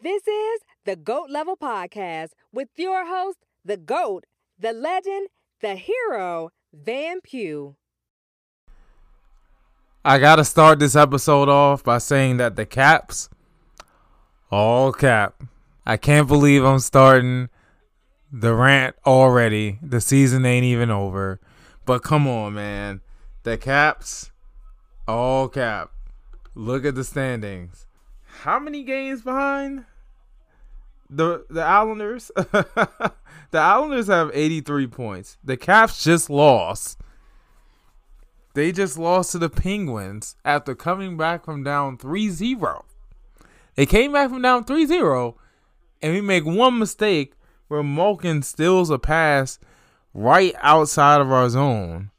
This is the GOAT Level Podcast with your host, the GOAT, the legend, the hero, Van Pugh. I gotta start this episode off by saying that the caps, all cap. I can't believe I'm starting the rant already. The season ain't even over. But come on, man. The caps, all cap. Look at the standings. How many games behind? The the Islanders. the Islanders have 83 points. The Caps just lost. They just lost to the Penguins after coming back from down 3-0. They came back from down 3-0 and we make one mistake where Malkin steals a pass right outside of our zone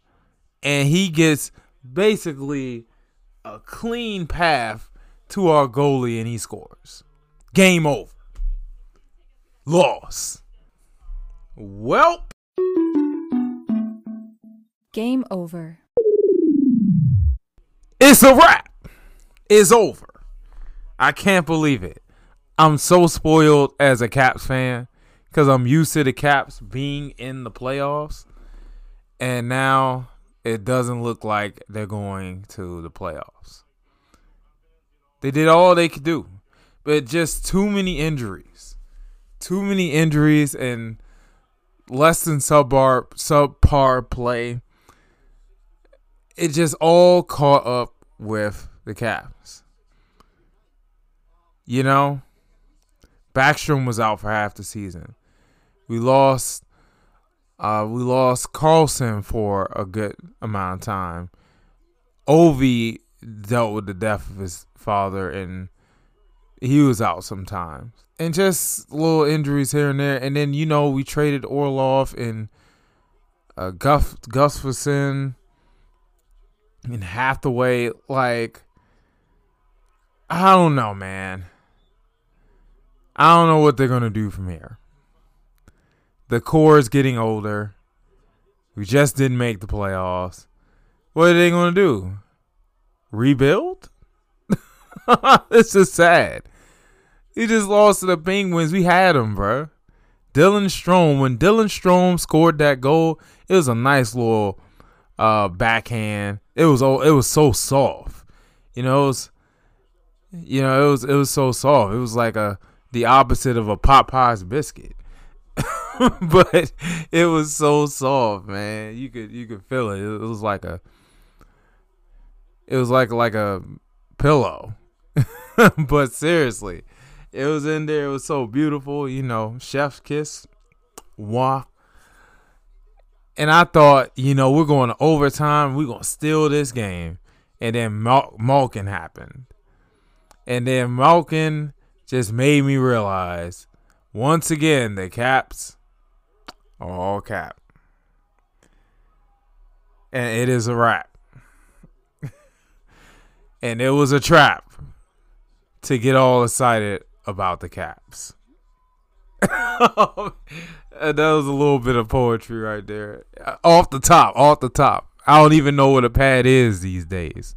and he gets basically a clean path to our goalie and he scores. Game over. Loss. Well, Game over. it's a wrap. It's over. I can't believe it. I'm so spoiled as a Caps fan because I'm used to the Caps being in the playoffs. And now it doesn't look like they're going to the playoffs. They did all they could do, but just too many injuries. Too many injuries and less than subpar subpar play. It just all caught up with the Caps. You know, Backstrom was out for half the season. We lost uh, we lost Carlson for a good amount of time. Ovi dealt with the death of his father and he was out sometimes. And just little injuries here and there. And then, you know, we traded Orlov and uh, Guff, Gustafsson and Hathaway. Like, I don't know, man. I don't know what they're going to do from here. The core is getting older. We just didn't make the playoffs. What are they going to do? Rebuild? this is sad. He just lost to the Penguins. We had him, bro. Dylan Strome. When Dylan Strome scored that goal, it was a nice little uh, backhand. It was oh, it was so soft. You know, it was, you know, it was it was so soft. It was like a the opposite of a Popeyes biscuit. but it was so soft, man. You could you could feel it. It was like a it was like like a pillow. but seriously, it was in there. It was so beautiful, you know, chef's kiss. Wah. And I thought, you know, we're going to overtime. We're going to steal this game. And then Mal- Malkin happened. And then Malkin just made me realize once again the caps are all cap. And it is a wrap. And it was a trap to get all excited about the caps. that was a little bit of poetry right there. Off the top, off the top. I don't even know what a pad is these days.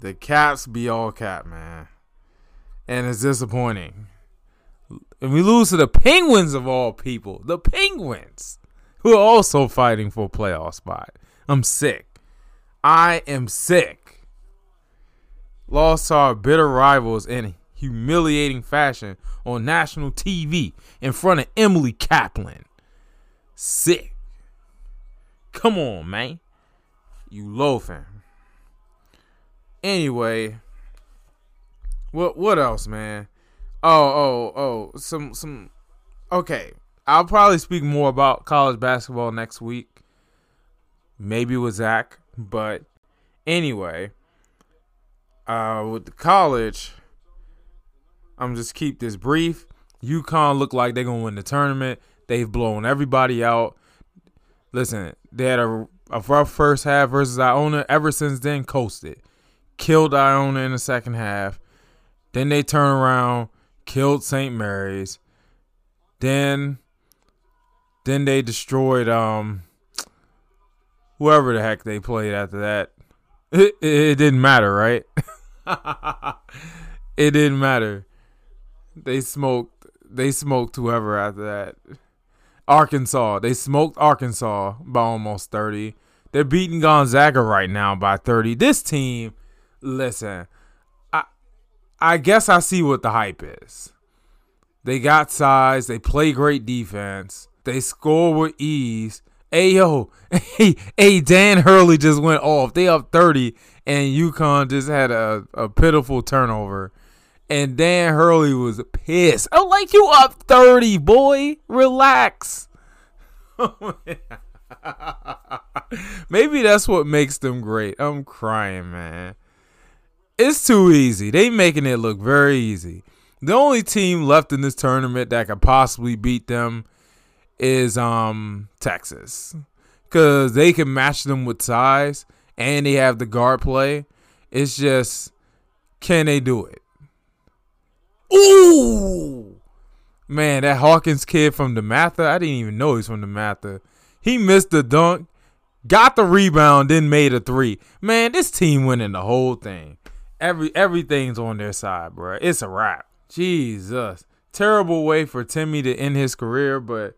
The caps be all cap, man. And it's disappointing. And we lose to the Penguins of all people. The Penguins, who are also fighting for a playoff spot. I'm sick. I am sick. Lost to our bitter rivals in humiliating fashion on national TV in front of Emily Kaplan. Sick. Come on, man. You loafing. Anyway, what what else, man? Oh, oh, oh, some some okay. I'll probably speak more about college basketball next week. Maybe with Zach, but anyway, uh, with the college, I'm just keep this brief. UConn look like they're gonna win the tournament. They've blown everybody out. Listen, they had a, a rough first half versus Iona. Ever since then, coasted, killed Iona in the second half. Then they turn around, killed St. Mary's. Then, then they destroyed um whoever the heck they played after that. It, it, didn't matter, right? it didn't matter. They smoked. They smoked whoever after that. Arkansas. They smoked Arkansas by almost thirty. They're beating Gonzaga right now by thirty. This team, listen, I, I guess I see what the hype is. They got size. They play great defense. They score with ease. Hey yo, hey, hey, Dan Hurley just went off. They up 30 and UConn just had a, a pitiful turnover. And Dan Hurley was pissed. I'm like, you up 30, boy. Relax. Maybe that's what makes them great. I'm crying, man. It's too easy. They making it look very easy. The only team left in this tournament that could possibly beat them is um Texas. Cause they can match them with size and they have the guard play. It's just can they do it? Ooh! Man, that Hawkins kid from DeMatha, I didn't even know he's from DeMatha. He missed the dunk, got the rebound, then made a three. Man, this team winning the whole thing. Every everything's on their side, bro. It's a wrap. Jesus. Terrible way for Timme to end his career, but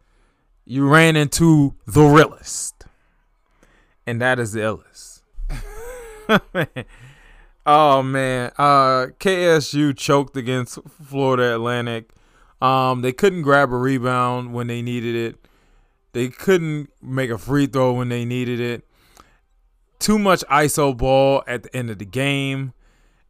you ran into the realest. And that is the illest. oh man. Uh KSU choked against Florida Atlantic. Um they couldn't grab a rebound when they needed it. They couldn't make a free throw when they needed it. Too much ISO ball at the end of the game.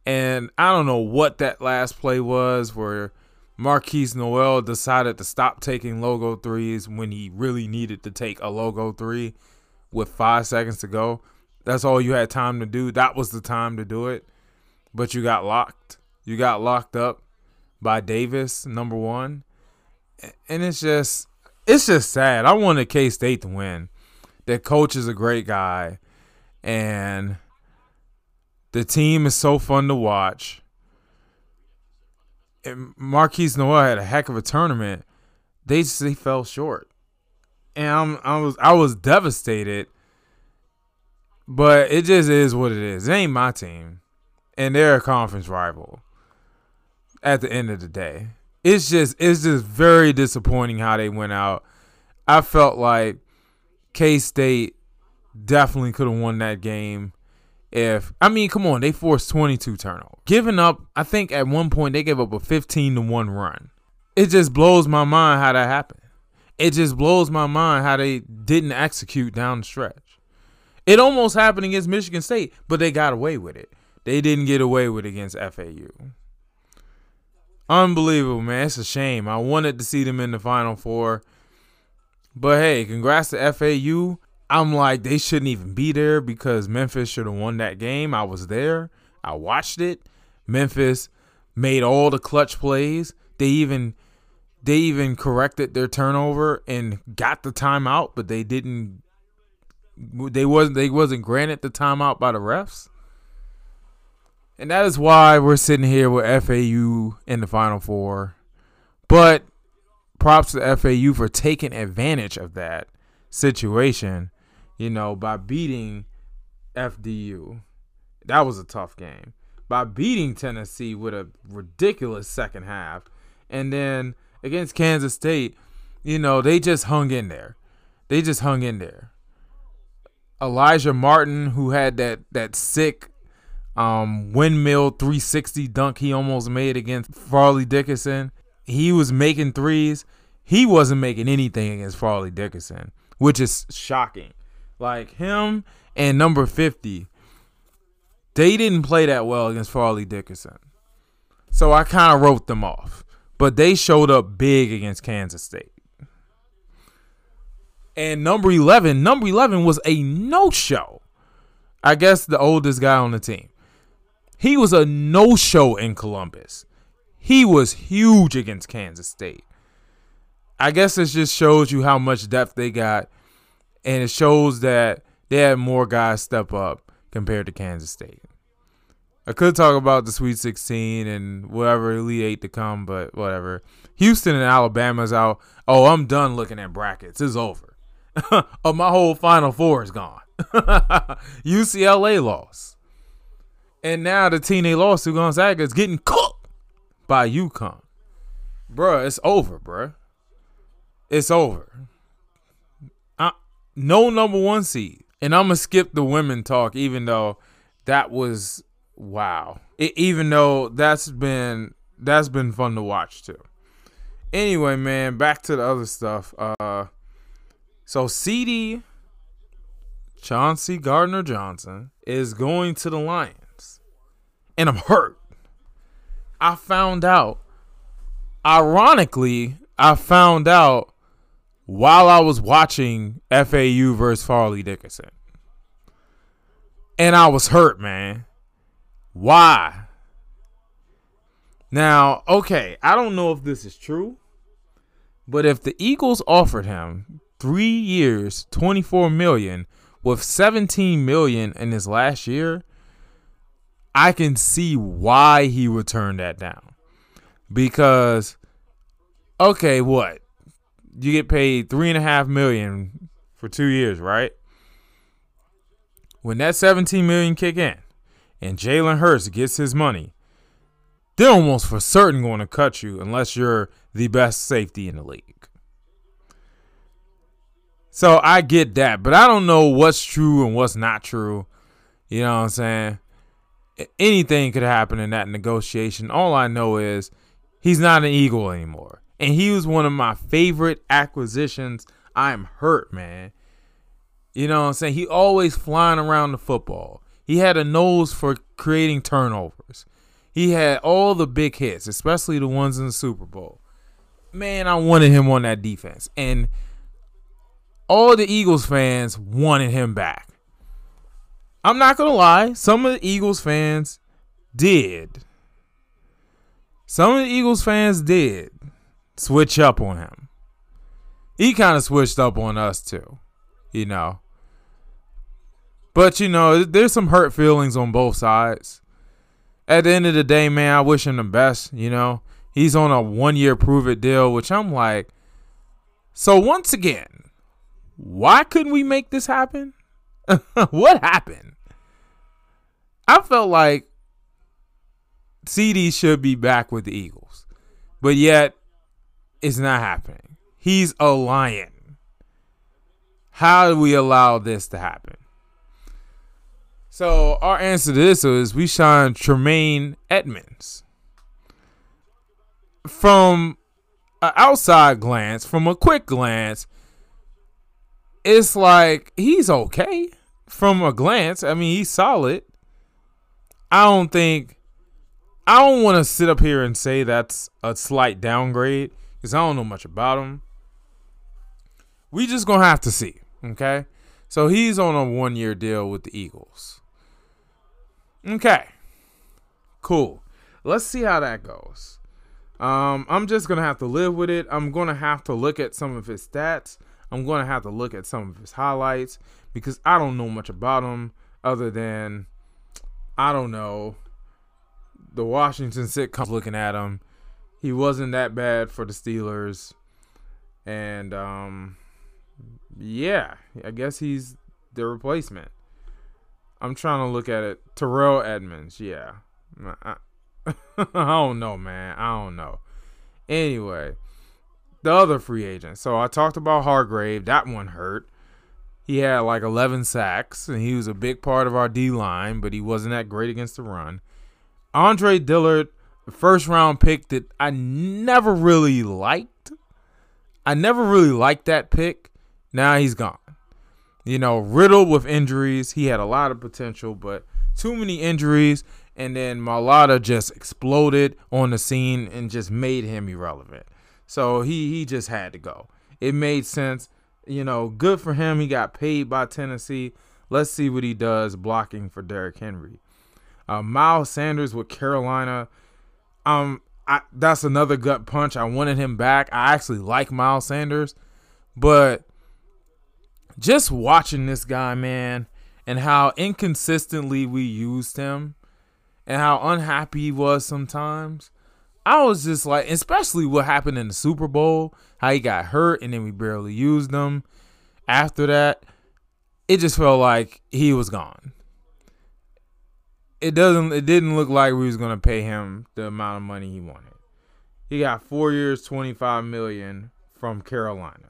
And I don't know what that last play was where Markquis Nowell decided to stop taking logo threes when he really needed to take a logo three with five seconds to go. That's all you had time to do. That was the time to do it. But you got locked. You got locked up by Davis, number one. And it's just it's just sad. I wanted K State to win. Their coach is a great guy. And the team is so fun to watch and Markquis Nowell had a heck of a tournament. They just they fell short, and I'm, I was I was devastated. But it just is what it is. It ain't my team, and they're a conference rival. At the end of the day, it's just it's just very disappointing how they went out. I felt like K State definitely could have won that game if I mean, come on, they forced 22 turnovers. Giving up, I think at one point they gave up a 15 to 1 run. It just blows my mind how that happened. It just blows my mind how they didn't execute down the stretch. It almost happened against Michigan State, but they got away with it. They didn't get away with it against FAU. Unbelievable, man. It's a shame. I wanted to see them in the Final Four. But hey, congrats to FAU. I'm like, they shouldn't even be there because Memphis should have won that game. I was there. I watched it. Memphis made all the clutch plays. They even they even corrected their turnover and got the timeout, but they didn't they wasn't they wasn't granted the timeout by the refs. And that is why we're sitting here with FAU in the final four. But props to FAU for taking advantage of that situation you know, by beating FDU. That was a tough game. By beating Tennessee with a ridiculous second half. And then against Kansas State, you know, they just hung in there. They just hung in there. Alijah Martin, who had that that sick um, windmill 360 dunk he almost made against Fairleigh Dickinson. He was making threes. He wasn't making anything against Fairleigh Dickinson, which is shocking. Like him and number 50, they didn't play that well against Fairleigh Dickinson. So I kind of wrote them off. But they showed up big against Kansas State. And number 11, number 11 was a no show. I guess the oldest guy on the team. He was a no show in Columbus. He was huge against Kansas State. I guess this just shows you how much depth they got and it shows that they had more guys step up compared to Kansas State. I could talk about the Sweet 16 and whatever Elite Eight to come, but whatever. Houston and Alabama's out. Oh, I'm done looking at brackets. It's over. oh, my whole Final Four is gone. UCLA lost. And now the team they lost to Gonzaga is getting cooked. by UConn. Bruh, it's over, bruh. It's over. No number one seed. And I'm to skip the women talk, even though that was wow. It, even though that's been that's been fun to watch too. Anyway, man, back to the other stuff. Uh so CD Chauncey Gardner Johnson is going to the Lions. And I'm hurt. I found out ironically, I found out while I was watching FAU versus Fairleigh Dickinson. And I was hurt, man. Why? Now, okay, I don't know if this is true, but if the Eagles offered him three years, 24 million, with 17 million in his last year, I can see why he would turn that down. Because, okay, what? You get paid three and a half million for two years, right? When that 17 million kick in and Jalen Hurts gets his money, they're almost for certain going to cut you unless you're the best safety in the league. So I get that, but I don't know what's true and what's not true. You know what I'm saying? Anything could happen in that negotiation. All I know is he's not an Eagle anymore. And he was one of my favorite acquisitions. I'm hurt, man. You know what I'm saying? He always flying around the football. He had a nose for creating turnovers. He had all the big hits, especially the ones in the Super Bowl. Man, I wanted him on that defense. And all the Eagles fans wanted him back. I'm not going to lie, some of the Eagles fans did. Some of the Eagles fans did switch up on him. He kind of switched up on us too, you know. But you know, there's some hurt feelings on both sides. At the end of the day, man, I wish him the best, you know. He's on a one year prove it deal, which I'm like, so once again, why couldn't we make this happen? what happened? I felt like CD should be back with the Eagles, but yet it's not happening. He's a lion. How do we allow this to happen? So our answer to this is we shine Tremaine Edmunds. From an outside glance, from a quick glance, it's like he's okay from a glance. I mean, he's solid. I don't think I don't want to sit up here and say that's a slight downgrade because I don't know much about him. We just gonna have to see. Okay, so he's on a one year deal with the Eagles. Okay, cool. Let's see how that goes. Um, I'm just gonna have to live with it. I'm gonna have to look at some of his stats. I'm to have to look at some of his highlights because I don't know much about him other than I don't know the Washington sitcoms looking at him. He wasn't that bad for the Steelers. And um yeah, I guess he's the replacement. I'm trying to look at it. Terrell Edmunds, yeah. I, I don't know, man. I don't know. Anyway, the other free agent. So I talked about Hargrave. That one hurt. He had like 11 sacks, and he was a big part of our D line, but he wasn't that great against the run. Andre Dillard, first round pick that I never really liked. I never really liked that pick. Now he's gone. You know, riddled with injuries. He had a lot of potential, but too many injuries. And then Mailata just exploded on the scene and just made him irrelevant. So he he just had to go. It made sense. You know, good for him. He got paid by Tennessee. Let's see what he does blocking for Derrick Henry. Uh, Miles Sanders with Carolina. Um, I, that's another gut punch. I wanted him back. I actually like Miles Sanders, but just watching this guy, man, and how inconsistently we used him, and how unhappy he was sometimes. I was just like, especially what happened in the Super Bowl, how he got hurt and then we barely used him. After that, it just felt like he was gone. It doesn't it didn't look like we was gonna pay him the amount of money he wanted. He got four years, twenty five million from Carolina.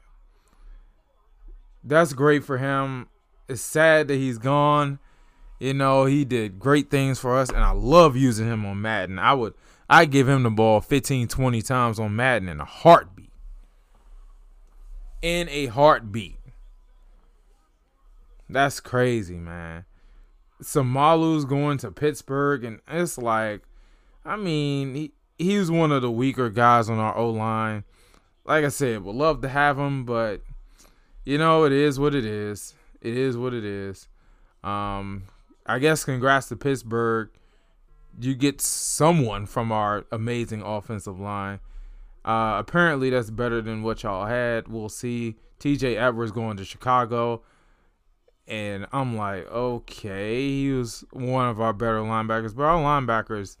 That's great for him. It's sad that he's gone. You know, he did great things for us, and I love using him on Madden. I would I give him the ball 15, 20 times on Madden in a heartbeat. In a heartbeat. That's crazy, man. Seumalo's going to Pittsburgh, and it's like, I mean, he, he was one of the weaker guys on our O line. Like I said, would love to have him, but you know, it is what it is. It is what it is. Um, I guess congrats to Pittsburgh. You get someone from our amazing offensive line. Uh, apparently, that's better than what y'all had. We'll see. TJ Edwards going to Chicago. And I'm like, okay, he was one of our better linebackers, but our linebackers,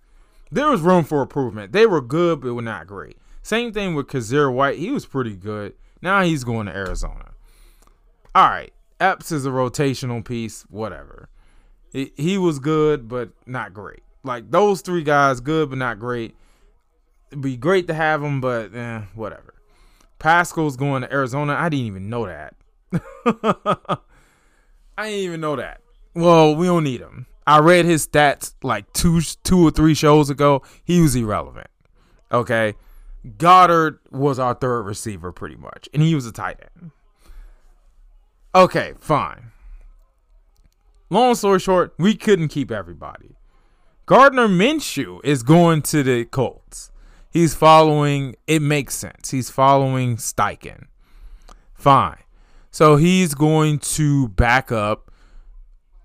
there was room for improvement. They were good, but were not great. Same thing with Kyzir White. He was pretty good. Now he's going to Arizona. All right. Epps is a rotational piece, whatever. He, he was good, but not great. Like those three guys, good, but not great. It'd be great to have them, but eh, whatever. Pascal's going to Arizona. I didn't even know that. I didn't even know that. Well, we don't need him. I read his stats like two two or three shows ago. He was irrelevant. Okay. Goedert was our third receiver pretty much, and he was a tight end. Okay, fine. Long story short, we couldn't keep everybody. Gardner Minshew is going to the Colts. He's following, it makes sense. He's following Steichen. Fine. So he's going to back up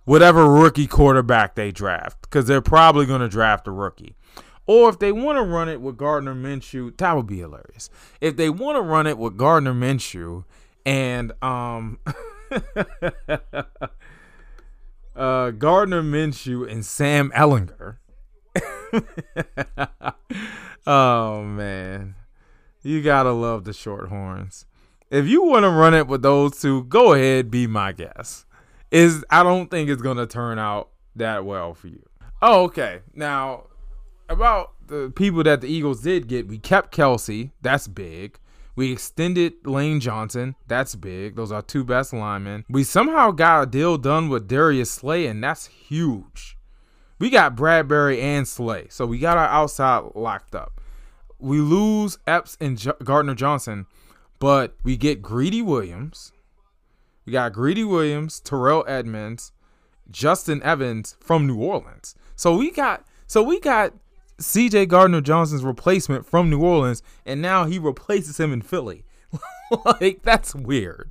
whatever rookie quarterback they draft because they're probably going to draft a rookie. Or if they want to run it with Gardner Minshew, that would be hilarious. If they want to run it with Gardner Minshew and um uh Gardner Minshew and Sam Ehlinger. oh man. You got to love the short horns if you want to run it with those two, go ahead, be my guest. Is I don't think it's gonna turn out that well for you. Oh, okay. Now about the people that the Eagles did get, we kept Kelce. That's big. We extended Lane Johnson. That's big. Those are two best linemen. We somehow got a deal done with Darius Slay, and that's huge. We got Bradberry and Slay, so we got our outside locked up. We lose Epps and Gardner Johnson, but we get Greedy Williams. We got Greedy Williams, Terrell Edmunds, Justin Evans from New Orleans. So we got so we got CJ Gardner Johnson's replacement from New Orleans, and now he replaces him in Philly. like that's weird,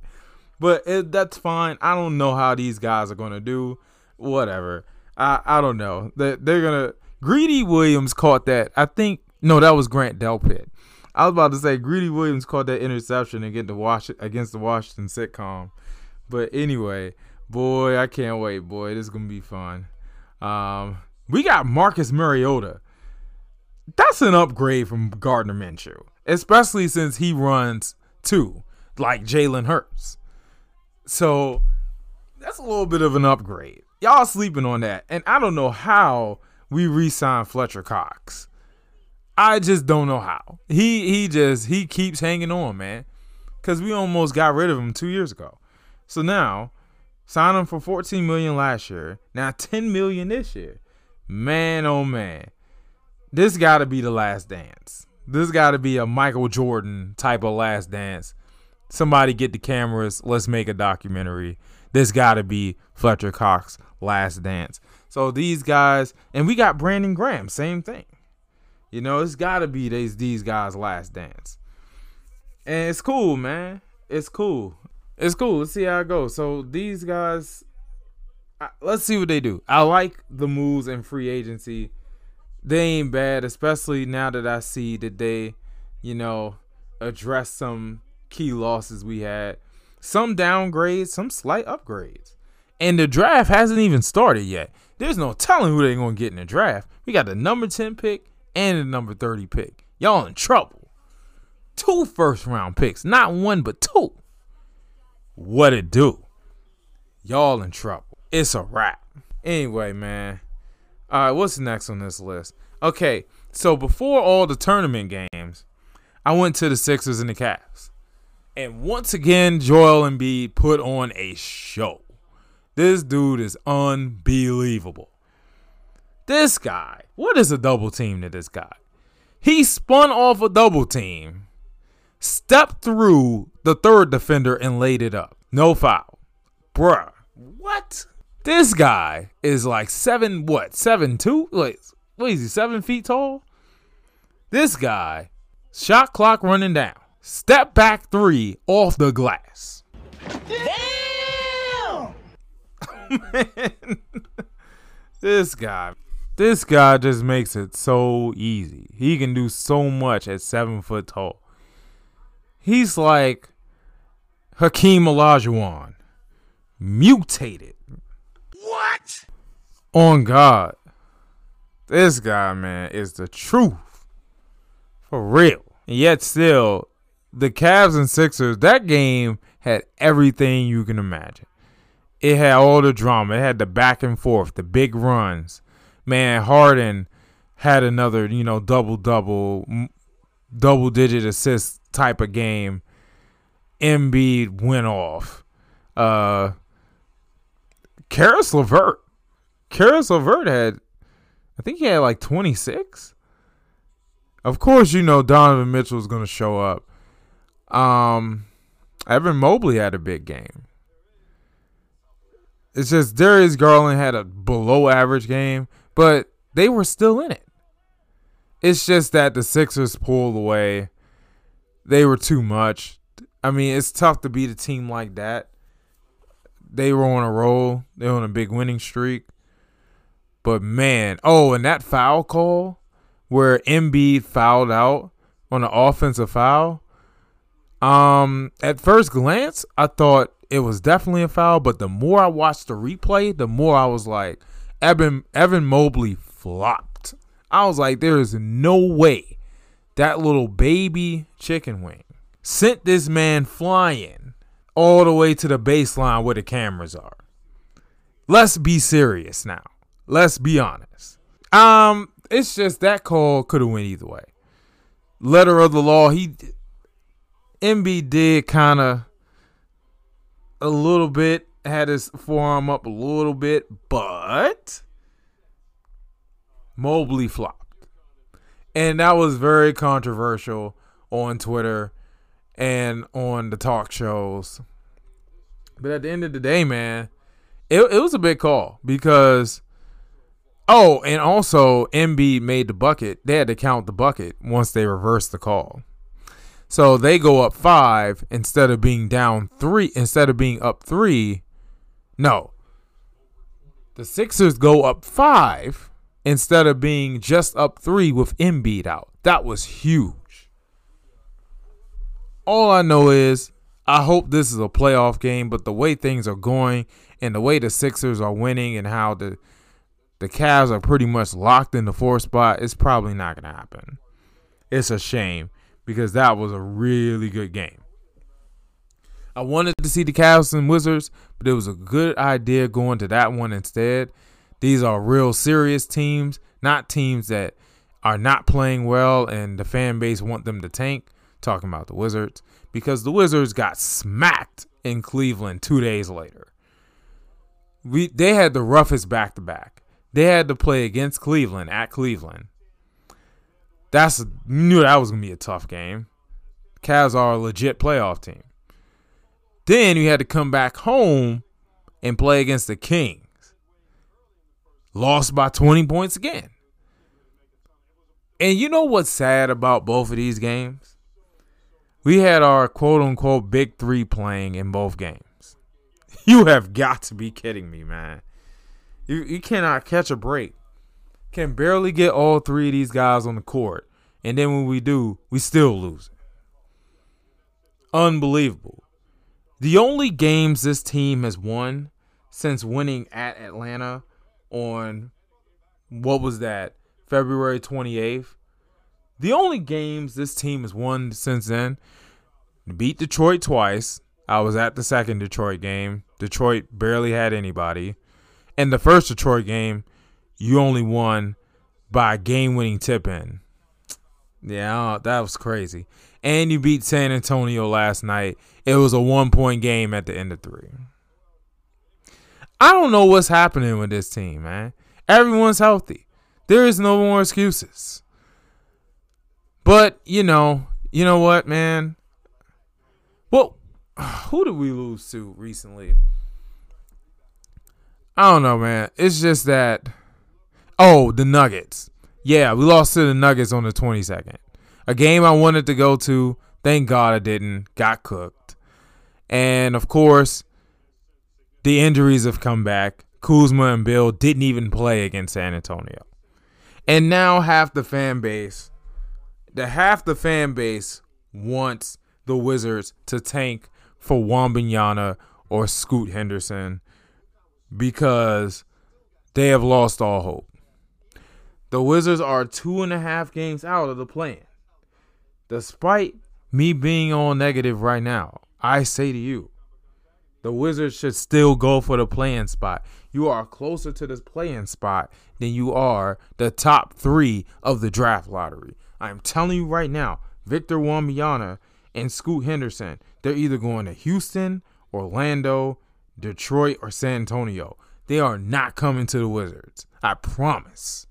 but it, that's fine. I don't know how these guys are gonna do. Whatever. I I don't know. They they're gonna. Greedy Williams caught that. I think no, that was Grant Delpit. I was about to say Greedy Williams caught that interception and against the Wash against the Washington sitcom. But anyway, boy, I can't wait, boy. This is gonna be fun. Um, we got Marcus Mariota. That's an upgrade from Gardner Minshew, especially since he runs two, like Jalen Hurts. So that's a little bit of an upgrade. Y'all sleeping on that, and I don't know how we re-sign Fletcher Cox. I just don't know how. He he just he keeps hanging on, man. Cause we almost got rid of him two years ago. So now, sign him for 14 million last year. Now 10 million this year. Man, oh man. This gotta be the last dance. This gotta be a Michael Jordan type of last dance. Somebody get the cameras. Let's make a documentary. This gotta be Fletcher Cox last dance. So these guys, and we got Brandon Graham, same thing. You know, it's got to be these these guys' last dance, and it's cool, man. It's cool. It's cool. Let's see how it goes. So these guys, let's see what they do. I like the moves in free agency. They ain't bad, especially now that I see that they, you know, address some key losses we had. Some downgrades, some slight upgrades. And the draft hasn't even started yet. There's no telling who they're going to get in the draft. We got the number 10 pick and the number 30 pick. Y'all in trouble. Two first round picks, not one, but two. What it do? Y'all in trouble. It's a wrap. Anyway, man. All right, what's next on this list? Okay, so before all the tournament games, I went to the Sixers and the Cavs. And once again, Joel Embiid put on a show. This dude is unbelievable. This guy, what is a double team to this guy? He spun off a double team, stepped through the third defender, and laid it up. No foul. Bruh. What? This guy is like seven, what, seven two? Like, what is he, seven feet tall? This guy, shot clock running down. Step back three off the glass. Damn! Man. this guy. This guy just makes it so easy. He can do so much at seven foot tall. He's like Hakeem Olajuwon. Mutated. What? On God. This guy, man, is the truth. For real. And yet still, the Cavs and Sixers, that game had everything you can imagine. It had all the drama. It had the back and forth, the big runs. Man, Harden had another, you know, double double, double digit assist type of game. Embiid went off. Uh Caris LeVert. Caris LeVert had I think he had like 26. Of course, you know Donovan Mitchell is going to show up. Um, Evan Mobley had a big game. It's just Darius Garland had a below average game, but they were still in it. It's just that the Sixers pulled away. They were too much. I mean, it's tough to beat a team like that. They were on a roll. They were on a big winning streak. But man, oh, and that foul call where Embiid fouled out on an offensive foul. Um, at first glance, I thought it was definitely a foul, but the more I watched the replay, the more I was like, Evan Evan Mobley flopped. I was like, there is no way that little baby chicken wing sent this man flying all the way to the baseline where the cameras are. Let's be serious now. Let's be honest. Um, it's just that call could have went either way. Letter of the law, he Embiid did kind of a little bit had his forearm up a little bit, but Mobley flopped. And that was very controversial on Twitter and on the talk shows. But at the end of the day, man, it, it was a big call because Oh, and also Embiid made the bucket. They had to count the bucket once they reversed the call. So they go up five instead of being down three, instead of being up three. No. The Sixers go up five instead of being just up three with Embiid out. That was huge. All I know is I hope this is a playoff game, but the way things are going and the way the Sixers are winning and how the the Cavs are pretty much locked in the fourth spot, it's probably not to happen. It's a shame because that was a really good game. I wanted to see the Cavs and Wizards, but it was a good idea going to that one instead. These are real serious teams, not teams that are not playing well and the fan base want them to tank. Talking about the Wizards because the Wizards got smacked in Cleveland 2 days later. We they had the roughest back to back. They had to play against Cleveland at Cleveland. That's knew that was gonna be a tough game. Cavs are a legit playoff team. Then you had to come back home and play against the Kings. Lost by 20 points again. And you know what's sad about both of these games? We had our quote unquote big three playing in both games. You have got to be kidding me, man. You you cannot catch a break. Can barely get all three of these guys on the court, and then when we do, we still lose. Unbelievable. The only games this team has won since winning at Atlanta on what was that February 28th. The only games this team has won since then beat Detroit twice. I was at the second Detroit game. Detroit barely had anybody. In the first Detroit game, you only won by a game winning tip in. Yeah, that was crazy. And you beat San Antonio last night. It was a one point game at the end of three. I don't know what's happening with this team, man. Everyone's healthy. There is no more excuses. But, you know, you know what, man? Well, who did we lose to recently? I don't know, man. It's just that. Oh, the Nuggets. Yeah, we lost to the Nuggets on the 22nd. A game I wanted to go to. Thank God I didn't. Got cooked. And of course, the injuries have come back. Kuzma and Beal didn't even play against San Antonio. And now half the fan base, the half the fan base wants the Wizards to tank for Wembanyama or Scoot Henderson because they have lost all hope. The Wizards are two and a half games out of the plan. Despite me being on negative right now, I say to you, the Wizards should still go for the play-in spot. You are closer to this play-in spot than you are the top three of the draft lottery. I'm telling you right now, Victor Wembanyama and Scoot Henderson, they're either going to Houston, Orlando, Detroit, or San Antonio. They are not coming to the Wizards. I promise.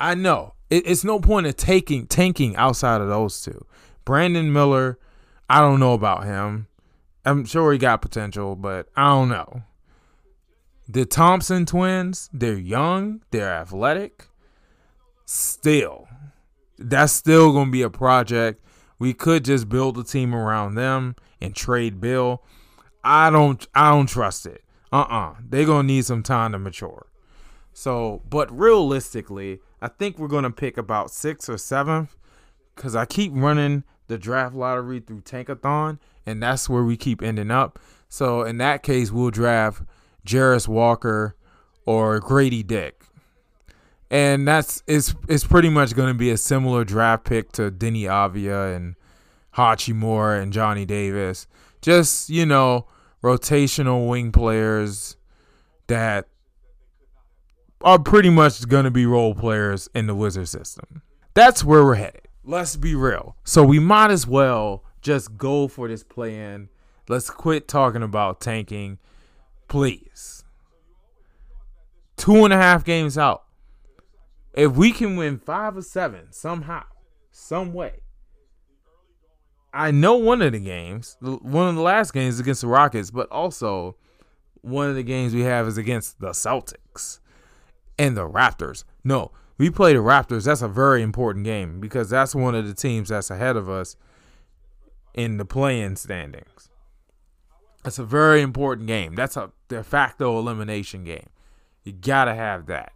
I know it, it's no point of taking tanking outside of those two. Brandon Miller, I don't know about him. I'm sure he got potential, but I don't know. The Thompson twins, they're young, they're athletic. Still, that's still going to be a project. We could just build a team around them and trade Beal. I don't I don't trust it. Uh-uh. They're going to need some time to mature. So, but realistically, I think we're going to pick about 6th or 7th cuz I keep running the draft lottery through Tankathon and that's where we keep ending up. So in that case, we'll draft Jarace Walker or Grady Dick. And that's it's it's pretty much going to be a similar draft pick to Deni Avdija and Hachimura and Johnny Davis. Just, you know, rotational wing players that are pretty much going to be role players in the Wizard system. That's where we're headed. Let's be real. So we might as well just go for this play in. Let's quit talking about tanking, please. Two and a half games out. If we can win five or seven somehow, some way. I know one of the games, one of the last games against the Rockets, but also one of the games we have is against the Celtics and the Raptors. No, we play the Raptors. That's a very important game because that's one of the teams that's ahead of us in the play-in standings. It's a very important game. That's a de facto elimination game. You gotta have that.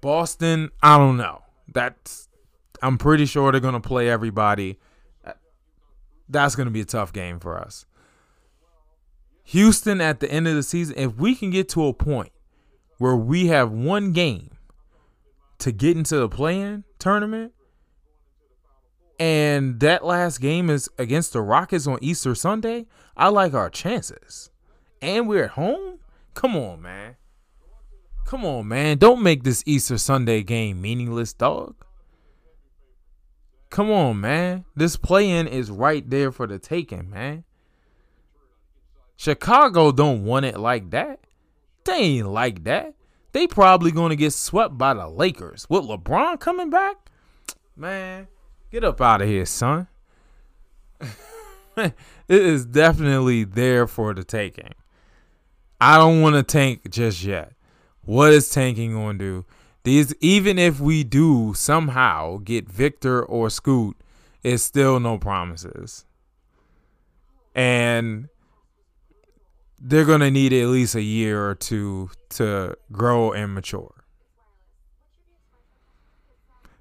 Boston, I don't know. That's I'm pretty sure they're gonna play everybody. That's gonna be a tough game for us. Houston at the end of the season, if we can get to a point where we have one game to get into the play-in tournament, and that last game is against the Rockets on Easter Sunday, I like our chances. And we're at home? Come on, man. Come on, man. Don't make this Easter Sunday game meaningless, dog. Come on, man. This play in is right there for the taking, man. Chicago don't want it like that. They ain't like that. They probably gonna get swept by the Lakers. With LeBron coming back? Man, Get up out of here, son. it is definitely there for the taking. I don't want to tank just yet. What is tanking going to do? These, even if we do somehow get Victor or Scoot, it's still no promises. And they're gonna need at least a year or two to grow and mature.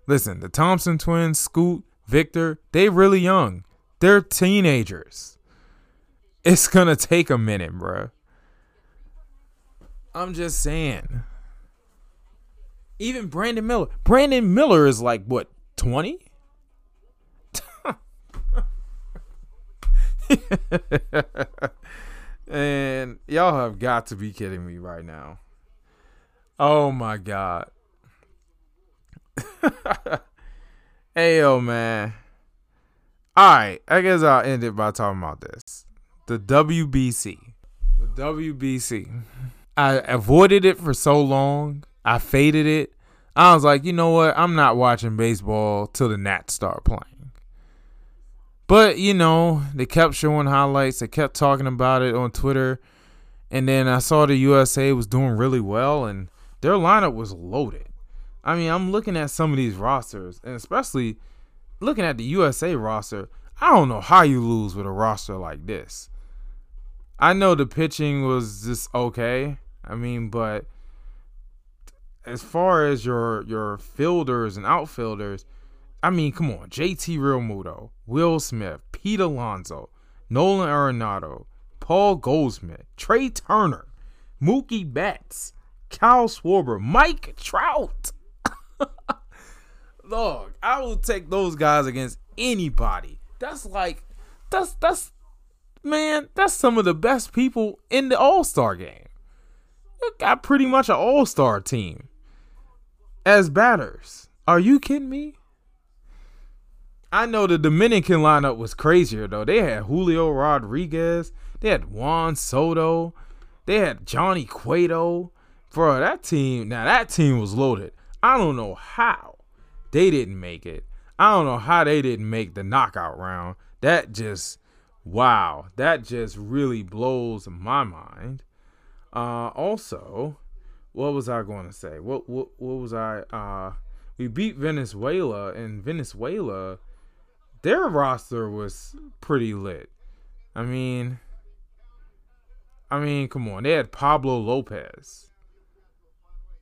Listen, the Thompson twins, Scoot, Victor, they really young. They're teenagers. It's gonna take a minute, bro. I'm just saying. Even Brandon Miller. Brandon Miller is like what, 20? and y'all have got to be kidding me right now. Oh my god. Hey yo, man. All right, I guess I'll end it by talking about this. The WBC. The WBC. I avoided it for so long. I faded it. I was like, you know what? I'm not watching baseball till the Nats start playing. But, you know, they kept showing highlights. They kept talking about it on Twitter. And then I saw the USA was doing really well and their lineup was loaded. I mean, I'm looking at some of these rosters, and especially looking at the USA roster. I don't know how you lose with a roster like this. I know the pitching was just okay. I mean, but as far as your your fielders and outfielders, I mean, come on, JT Realmuto, Will Smith, Pete Alonso, Nolan Arenado, Paul Goldschmidt, Trea Turner, Mookie Betts, Kyle Schwarber, Mike Trout. Look, I will take those guys against anybody. That's like, that's that's, man, that's some of the best people in the All Star game. You got pretty much an All Star team as batters. Are you kidding me? I know the Dominican lineup was crazier though. They had Julio Rodriguez, they had Juan Soto, they had Johnny Cueto. Bro, that team, now that team was loaded. I don't know how they didn't make it. I don't know how they didn't make the knockout round. That just, wow, that just really blows my mind. Uh, also, what was I going to say? What what what was I? Uh, we beat Venezuela, and Venezuela, their roster was pretty lit. I mean, I mean, come on, they had Pablo Lopez.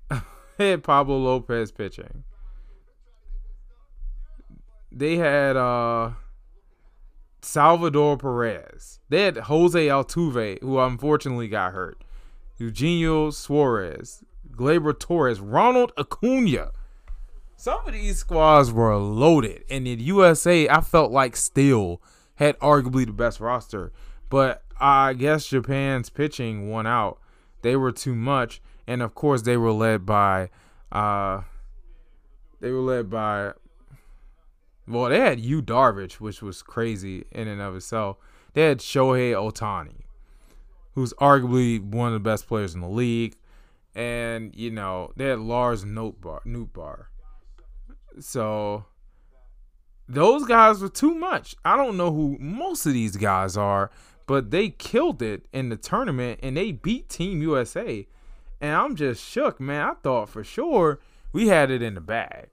they had Pablo Lopez pitching. They had uh Salvador Perez. They had Jose Altuve, who unfortunately got hurt. Eugenio Suarez, Gleyber Torres, Ronald Acuna. Some of these squads were loaded, and in USA, I felt like still had arguably the best roster, but I guess Japan's pitching won out. They were too much, and of course, they were led by, uh, they were led by. Well, they had Yu Darvish, which was crazy in and of itself. They had Shohei Ohtani, who's arguably one of the best players in the league and you know they had Lars Nootbaar. Nootbaar. So those guys were too much. I don't know who most of these guys are, but they killed it in the tournament and they beat Team USA. And I'm just shook, man. I thought for sure we had it in the bag.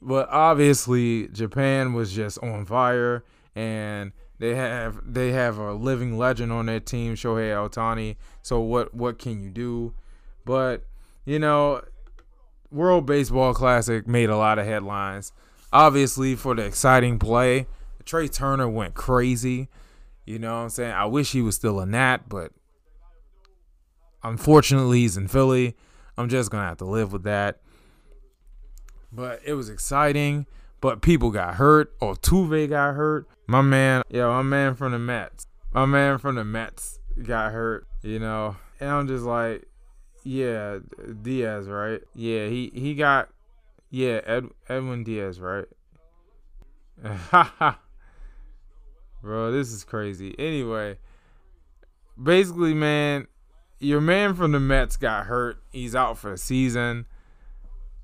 But obviously Japan was just on fire and they have they have a living legend on their team, Shohei Ohtani. So what what can you do? But, you know, World Baseball Classic made a lot of headlines. Obviously, for the exciting play, Trea Turner went crazy. You know what I'm saying? I wish he was still a Nat, but unfortunately, he's in Philly. I'm just going to have to live with that. But it was exciting, but people got hurt. Altuve got hurt. My man, yo, my man from the Mets. My man from the Mets got hurt, you know. And I'm just like, yeah, Diaz, right? Yeah, he he got yeah, Ed, Edwin Diaz, right? Bro, this is crazy. Anyway, basically, man, your man from the Mets got hurt. He's out for the season.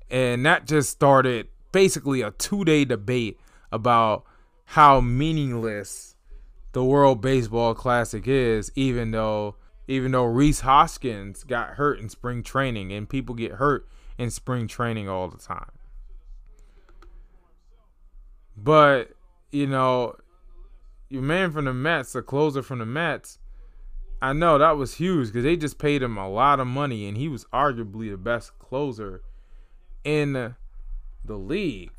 And that just started basically a two day debate about how meaningless the World Baseball Classic is, even though even though Rhys Hoskins got hurt in spring training, and people get hurt in spring training all the time. But, you know, your man from the Mets, the closer from the Mets, I know that was huge because they just paid him a lot of money, and he was arguably the best closer in the, league.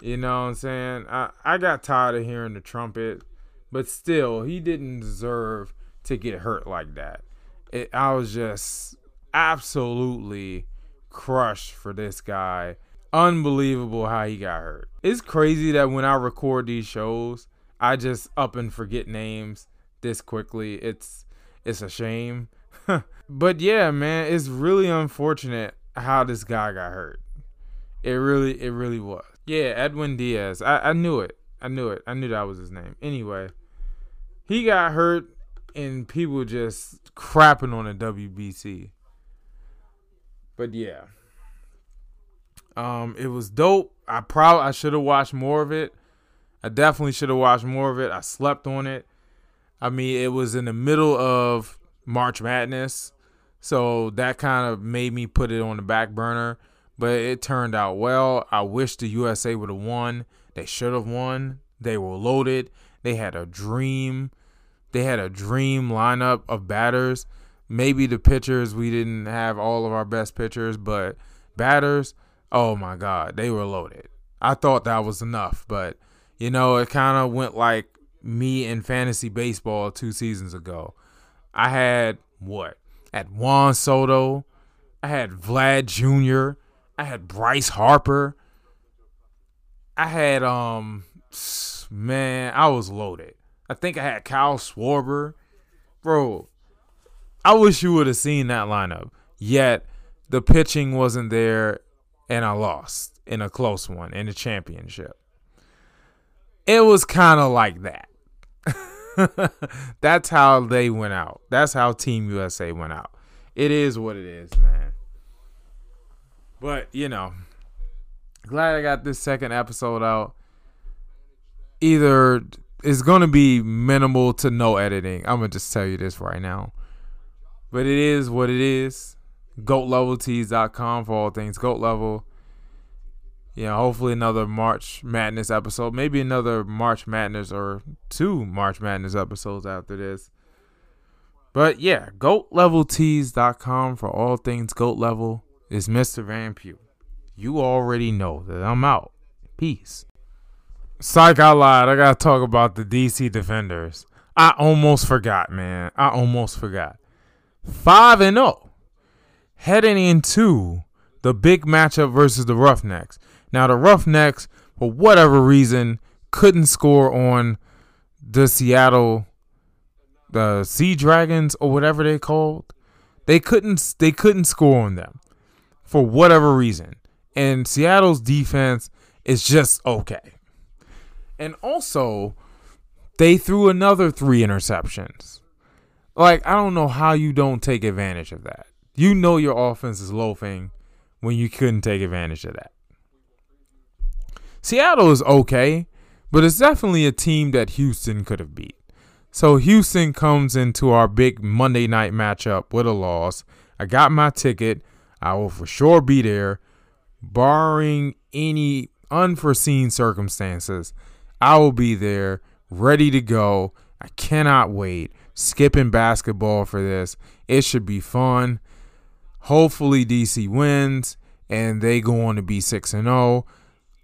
You know what I'm saying? I, I got tired of hearing the trumpet, but still, he didn't deserve to get hurt like that. It, I was just absolutely crushed for this guy. Unbelievable how he got hurt. It's crazy that when I record these shows, I just up and forget names this quickly. It's it's a shame. but yeah, man, it's really unfortunate how this guy got hurt. It really it really was. Yeah, Edwin Diaz. I, I knew it. I knew it. I knew that was his name. Anyway, he got hurt and people just crapping on the WBC. But yeah. Um, it was dope. I probably I should have watched more of it. I definitely should have watched more of it. I slept on it. I mean, it was in the middle of March Madness, so that kind of made me put it on the back burner. But it turned out well. I wish the USA would have won. They should have won. They were loaded. They had a dream. They had a dream lineup of batters. Maybe the pitchers, we didn't have all of our best pitchers, but batters, oh my God, they were loaded. I thought that was enough, but you know, it kind of went like me in fantasy baseball two seasons ago. I had what? At Juan Soto, I had Vlad Jr., I had Bryce Harper, I had um man, I was loaded. I think I had Kyle Schwarber. Bro, I wish you would have seen that lineup. Yet the pitching wasn't there and I lost in a close one in the championship. It was kind of like that. That's how they went out. That's how Team USA went out. It is what it is, man. But, you know, glad I got this second episode out. Either it's to be minimal to no editing. I'm to just tell you this right now. But it is what it is. GoatLevelTees.com for all things GOAT Level Yeah, hopefully another March Madness episode, maybe another March Madness or two March Madness episodes after this. But yeah, goatleveltees.com for all things goat level is Mr. Van Pugh. You already know that I'm out. Peace. Psych I lied. I gotta talk about the DC Defenders. I almost forgot, man. I almost forgot. Five and zero, oh. heading into the big matchup versus the Roughnecks. Now the Roughnecks, for whatever reason, couldn't score on the Seattle the Sea Dragons or whatever they called. They couldn't they couldn't score on them for whatever reason. And Seattle's defense is just okay. And also, they threw another three interceptions. Like, I don't know how you don't take advantage of that. You know your offense is loafing when you couldn't take advantage of that. Seattle is okay, but it's definitely a team that Houston could have beat. So Houston comes into our big Monday night matchup with a loss. I got my ticket. I will for sure be there, barring any unforeseen circumstances. I will be there, ready to go. I cannot wait. Skipping basketball for this. It should be fun. Hopefully DC wins and they go on to be 6 and 0.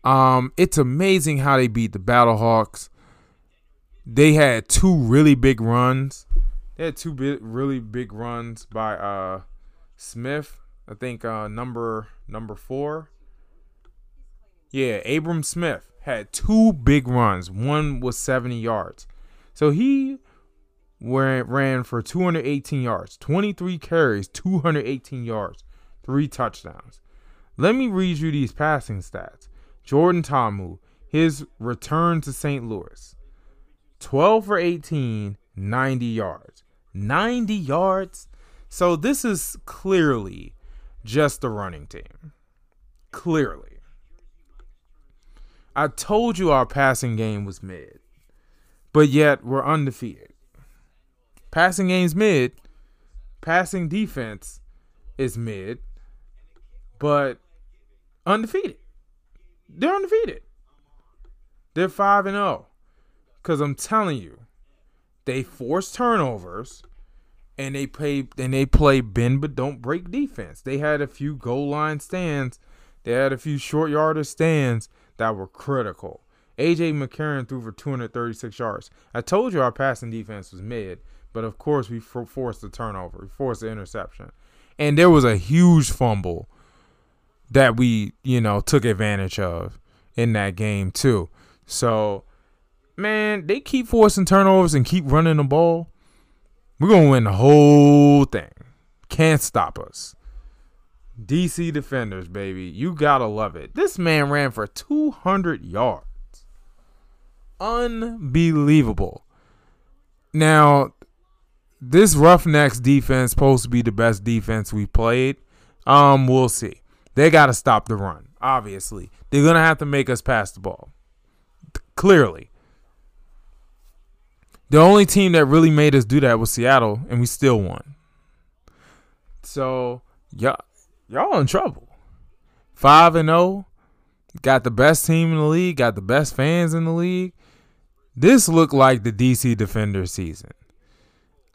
Um, it's amazing how they beat the Battlehawks. They had two really big runs. They had two big, really big runs by uh, Smith. I think uh, number number four. Yeah, Abram Smith had two big runs. One was 70 yards. So he ran, for 218 yards, 23 carries, 218 yards, three touchdowns. Let me read you these passing stats. Jordan Ta'amu, his return to St. Louis 12 for 18, 90 yards. 90 yards? So this is clearly just a running team. Clearly. I told you our passing game was mid, but yet we're undefeated. Passing game's mid, passing defense is mid, but undefeated. They're undefeated. They're 5 and 0. Cuz I'm telling you, they force turnovers and they play and they play bend but don't break defense. They had a few goal line stands. They had a few short yarder stands that were critical. AJ McCarron threw for 236 yards. I told you our passing defense was mid, but of course we forced the turnover, we forced the interception, and there was a huge fumble that we, you know, took advantage of in that game too. So, man, they keep forcing turnovers and keep running the ball. We're gonna win the whole thing. Can't stop us. DC Defenders, baby. You gotta love it. This man ran for 200 yards. Unbelievable. Now, this Roughnecks defense supposed to be the best defense we played. Um, we'll see. They gotta stop the run. Obviously, they're gonna have to make us pass the ball. Clearly, the only team that really made us do that was Seattle, and we still won. So, y'all, y'all in trouble. Five and zero, oh, got the best team in the league, got the best fans in the league. This looked like the DC Defender season.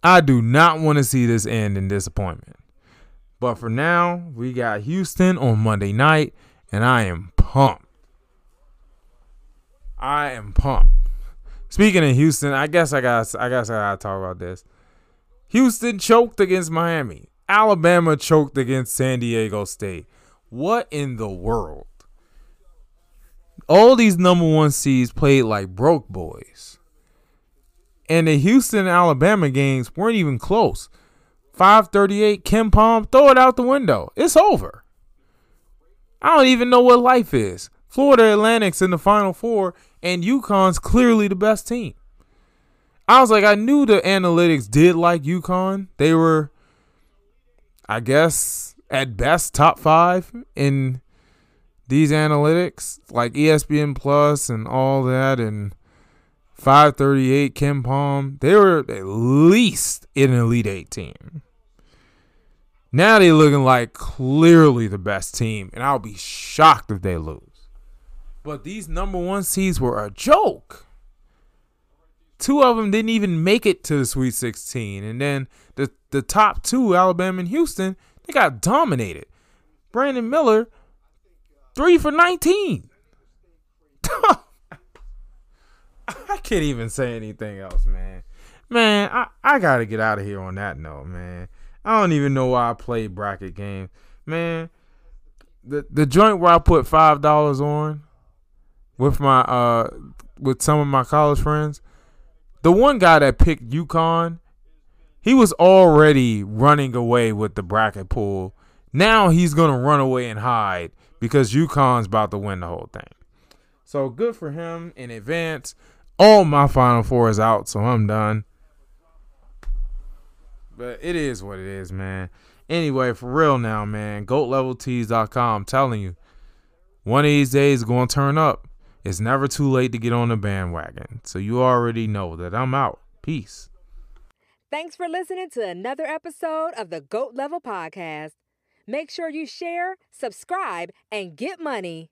I do not want to see this end in disappointment. But for now, we got Houston on Monday night, and I am pumped. I am pumped. Speaking of Houston, I guess I got I guess I gotta talk about this. Houston choked against Miami. Alabama choked against San Diego State. What in the world? All these number one seeds played like broke boys. And the Houston Alabama games weren't even close. 538 KenPom, throw it out the window. It's over. I don't even know what life is. Florida Atlantic's in the final four, and UConn's clearly the best team. I was like, I knew the analytics did like UConn. They were, I guess, at best top five in these analytics, like ESPN Plus and all that, and 538 KenPom. They were at least in an Elite Eight team. Now they're looking like clearly the best team, and I'll be shocked if they lose. But these number one seeds were a joke. Two of them didn't even make it to the Sweet 16. And then the, the top two, Alabama and Houston, they got dominated. Brandon Miller, three for 19. I can't even say anything else, man. Man, I, I got to get out of here on that note, man. I don't even know why I play bracket games. Man, the the joint where I put $5 on with my uh with some of my college friends. The one guy that picked UConn, he was already running away with the bracket pool. Now he's gonna run away and hide because UConn's about to win the whole thing. So good for him in advance. All my final four is out, so I'm done. But it is what it is, man. Anyway, for real now, man. GoatLevelTees.com. I'm telling you, one of these days is to turn up. It's never too late to get on the bandwagon. So you already know that I'm out. Peace. Thanks for listening to another episode of the GOAT Level Podcast. Make sure you share, subscribe, and get money.